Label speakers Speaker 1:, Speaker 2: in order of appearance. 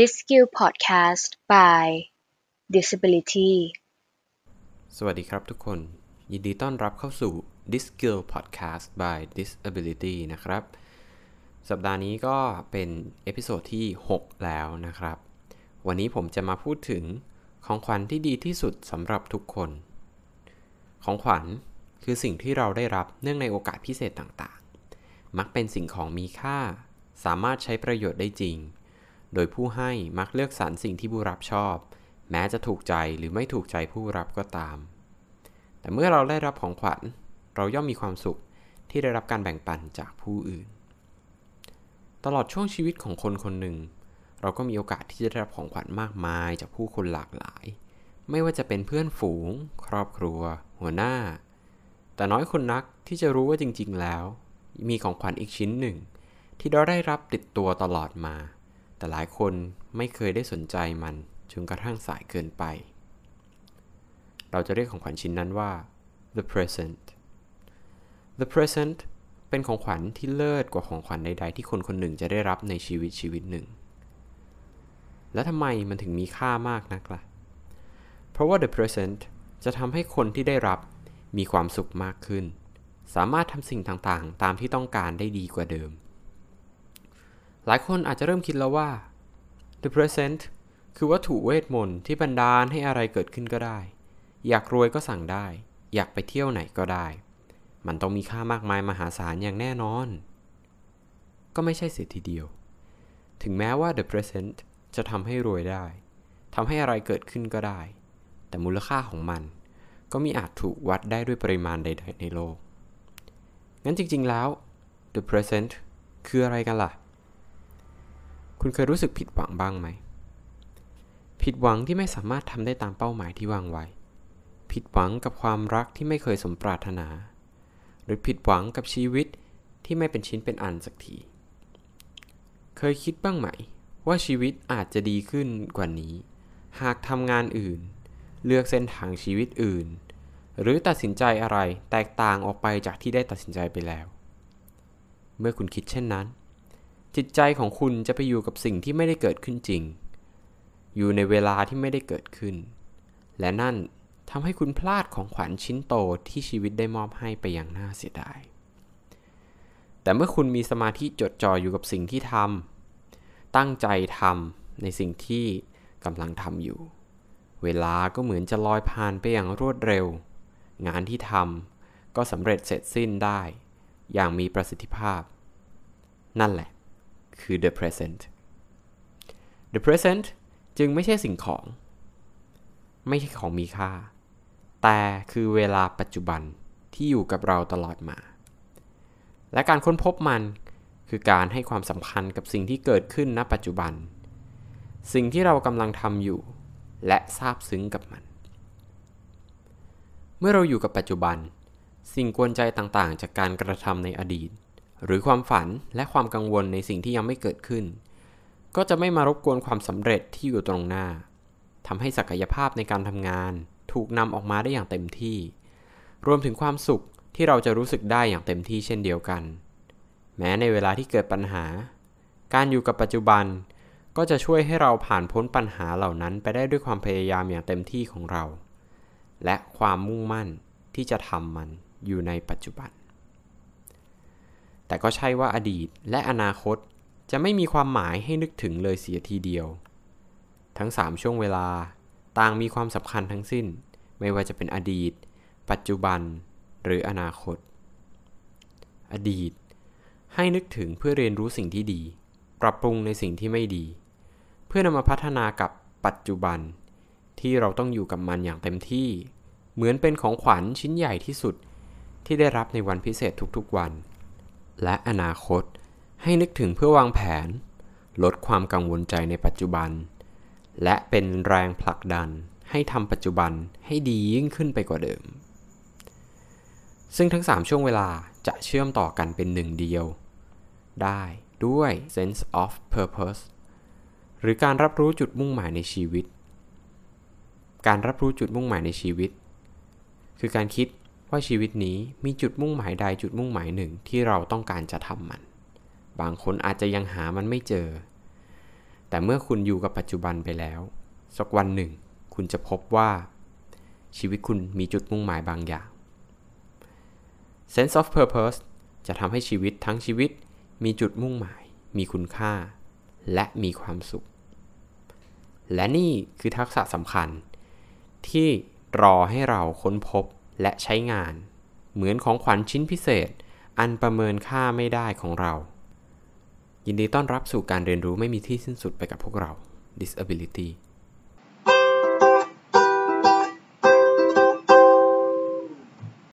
Speaker 1: This Skill Podcast by Disability
Speaker 2: สวัสดีครับทุกคน ยินดีต้อนรับเข้าสู่ This Skill Podcast by Disability นะครับ สัปดาห์นี้ก็เป็น episode ที่ 6 แล้วนะครับ วันนี้ผมจะมาพูดถึงของขวัญที่ดีที่สุดสำหรับทุกคน ของขวัญคือสิ่งที่เราได้รับเนื่องในโอกาสพิเศษต่างๆ มักเป็นสิ่งของมีค่า สามารถใช้ประโยชน์ได้จริง โดยผู้ให้มักเลือกสรรสิ่งที่ผู้รับชอบ แม้จะถูกใจหรือไม่ถูกใจผู้รับก็ตาม แต่เมื่อเราได้รับของขวัญ เราย่อมมีความสุขที่ได้รับการแบ่งปันจากผู้อื่น ตลอดช่วงชีวิตของคนคนหนึ่ง เราก็มีโอกาสที่จะได้รับของขวัญมากมายจากผู้คนหลากหลาย ไม่ว่าจะเป็นเพื่อนฝูง ครอบครัว หัวหน้า แต่น้อยคนนักที่จะรู้ว่าจริง ๆ แล้ว มีของขวัญอีกชิ้นหนึ่ง ที่เราได้รับติดตัวตลอดมา แต่หลายคนไม่เคยได้สนใจมันจนกระทั่งสายเกินไป เราจะเรียกของขวัญชิ้นนั้นว่า the present the present เป็นของขวัญที่เลิศกว่าของขวัญใดๆที่คนคนหนึ่งจะได้รับในชีวิตชีวิตหนึ่ง และทำไมมันถึงมีค่ามากนักล่ะ เพราะว่า the present จะทำให้คนที่ได้รับมีความสุขมากขึ้น สามารถทำสิ่งต่างๆ ตามที่ต้องการได้ดีกว่าเดิม หลายคนอาจจะเริ่มคิดแล้วว่า the present คือวัตถุเวทมนต์ที่บันดาลให้อะไรเกิดขึ้นก็ได้ อยากรวยก็สั่งได้ อยากไปเที่ยวไหนก็ได้ มันต้องมีค่ามากมายมหาศาลอย่างแน่นอน ก็ไม่ใช่เสียทีเดียว ถึงแม้ว่า the present จะทำให้รวยได้ทำให้อะไรเกิดขึ้นก็ได้ แต่มูลค่าของมัน ก็มีอาจถูกวัดได้ด้วยปริมาณใด ๆ ในโลก งั้นจริง ๆ แล้ว the present คืออะไรกันล่ะ คุณเคยรู้สึกผิดหวังบ้างไหม ผิดหวังที่ไม่สามารถทำได้ตามเป้าหมายที่วางไว้ ผิดหวังกับความรักที่ไม่เคยสมปรารถนา หรือผิดหวังกับชีวิตที่ไม่เป็นชิ้นเป็นอันสักที เคยคิดบ้างไหม ว่าชีวิตอาจจะดีขึ้นกว่านี้ หากทำงานอื่น เลือกเส้นทางชีวิตอื่น หรือตัดสินใจอะไรแตกต่างออกไปจากที่ได้ตัดสินใจไปแล้ว เมื่อคุณคิดเช่นนั้น จิตใจของคุณจะไปอยู่กับสิ่งที่ไม่ได้เกิดขึ้นจริง อยู่ในเวลาที่ไม่ได้เกิดขึ้น และนั่นทำให้คุณพลาดของขวัญชิ้นโตที่ชีวิตได้มอบให้ไปอย่างน่าเสียดาย แต่เมื่อคุณมีสมาธิจดจ่ออยู่กับสิ่งที่ทำ ตั้งใจทำในสิ่งที่กำลังทำอยู่ เวลาก็เหมือนจะลอยผ่านไปอย่างรวดเร็ว งานที่ทำก็สำเร็จเสร็จสิ้นได้ อย่างมีประสิทธิภาพ นั่นแหละ คือ the present the present จึงไม่ใช่สิ่งของ ไม่ใช่ของมีค่า แต่คือเวลาปัจจุบันที่อยู่กับเราตลอดมา และการค้นพบมันคือการให้ความสำคัญกับสิ่งที่เกิดขึ้นณปัจจุบัน สิ่งที่เรากำลังทำอยู่ และซาบซึ้งกับมัน เมื่อเราอยู่กับปัจจุบัน สิ่งกวนใจต่างๆ จากการกระทำในอดีต หรือความฝันและความกังวลในสิ่งที่ยังไม่เกิดขึ้น ก็จะไม่มารบกวนความสำเร็จที่อยู่ตรงหน้าทำให้ศักยภาพในการทำงาน ถูกนำออกมาได้อย่างเต็มที่ รวมถึงความสุขที่เราจะรู้สึกได้อย่างเต็มที่เช่นเดียวกัน แม้ในเวลาที่เกิดปัญหา การอยู่กับปัจจุบัน ก็จะช่วยให้เราผ่านพ้นปัญหาเหล่านั้นไปได้ด้วยความพยายามอย่างเต็มที่ของเรา และความมุ่งมั่นที่จะทำมันอยู่ในปัจจุบัน แต่ก็ใช่ว่าอดีตและอนาคตจะไม่มีความหมายให้นึกถึงเลยเสียทีเดียว ทั้ง 3 ช่วงเวลาต่างมีความสำคัญทั้งสิ้น ไม่ว่าจะเป็นอดีต ปัจจุบัน หรืออนาคต อดีต ให้นึกถึงเพื่อเรียนรู้สิ่งที่ดี ปรับปรุงในสิ่งที่ไม่ดี เพื่อนำมาพัฒนากับปัจจุบัน ที่เราต้องอยู่กับมันอย่างเต็มที่ เหมือนเป็นของขวัญชิ้นใหญ่ที่สุด ที่ได้รับในวันพิเศษทุกๆวัน และอนาคต ให้นึกถึงเพื่อวางแผน ลดความกังวลใจในปัจจุบัน และเป็นแรงผลักดันให้ทำปัจจุบันให้ดียิ่งขึ้นไปกว่าเดิม ซึ่งทั้ง 3 ช่วงเวลาจะเชื่อมต่อกันเป็นหนึ่งเดียว ได้ด้วย sense of purpose หรือการรับรู้จุดมุ่งหมายในชีวิต การรับรู้จุดมุ่งหมายในชีวิต คือการคิด ว่าชีวิตนี้มีจุดมุ่งหมายใดจุดมุ่งหมายหนึ่งที่เราต้องการจะทำมัน บางคนอาจจะยังหามันไม่เจอ แต่เมื่อคุณอยู่กับปัจจุบันไปแล้ว สักวันหนึ่ง คุณจะพบว่า ชีวิตคุณมีจุดมุ่งหมายบางอย่าง sense of purpose จะทำให้ชีวิตทั้งชีวิต มีจุดมุ่งหมาย มีคุณค่า และมีความสุข และนี่คือทักษะสำคัญ ที่รอให้เราค้นพบ และใช้งาน เหมือนของขวัญชิ้นพิเศษ อันประเมินค่าไม่ได้ของเรา ยินดีต้อนรับสู่การเรียนรู้ไม่มีที่สิ้นสุดไปกับพวกเรา Disability